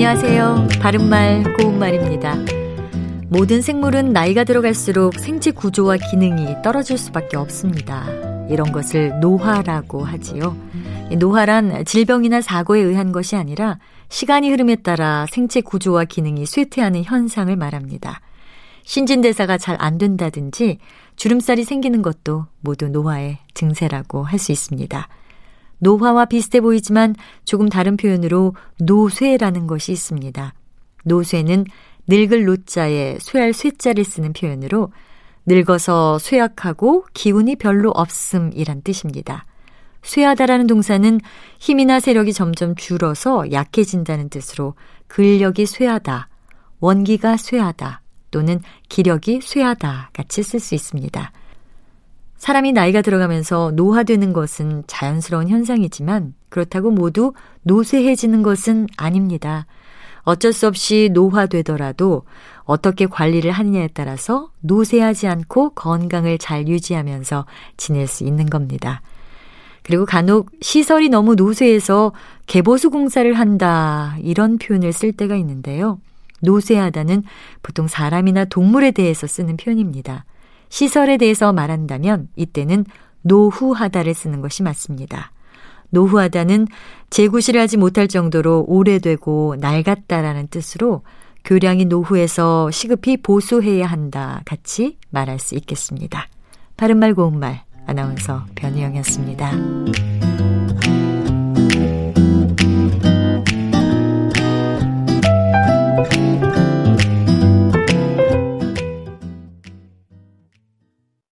안녕하세요. 바른말 고운말입니다. 모든 생물은 나이가 들어갈수록 생체 구조와 기능이 떨어질 수밖에 없습니다. 이런 것을 노화라고 하지요. 노화란 질병이나 사고에 의한 것이 아니라 시간이 흐름에 따라 생체 구조와 기능이 쇠퇴하는 현상을 말합니다. 신진대사가 잘 안 된다든지 주름살이 생기는 것도 모두 노화의 증세라고 할 수 있습니다. 노화와 비슷해 보이지만 조금 다른 표현으로 노쇠라는 것이 있습니다. 노쇠는 늙을 노자에 쇠할 쇠자를 쓰는 표현으로 늙어서 쇠약하고 기운이 별로 없음이란 뜻입니다. 쇠하다라는 동사는 힘이나 세력이 점점 줄어서 약해진다는 뜻으로 근력이 쇠하다, 원기가 쇠하다 또는 기력이 쇠하다 같이 쓸 수 있습니다. 사람이 나이가 들어가면서 노화되는 것은 자연스러운 현상이지만 그렇다고 모두 노쇠해지는 것은 아닙니다. 어쩔 수 없이 노화되더라도 어떻게 관리를 하느냐에 따라서 노쇠하지 않고 건강을 잘 유지하면서 지낼 수 있는 겁니다. 그리고 간혹 시설이 너무 노쇠해서 개보수 공사를 한다 이런 표현을 쓸 때가 있는데요. 노쇠하다는 보통 사람이나 동물에 대해서 쓰는 표현입니다. 시설에 대해서 말한다면 이때는 노후하다를 쓰는 것이 맞습니다. 노후하다는 재구실을 하지 못할 정도로 오래되고 낡았다라는 뜻으로 교량이 노후에서 시급히 보수해야 한다 같이 말할 수 있겠습니다. 바른말 고운말 아나운서 변희영이었습니다.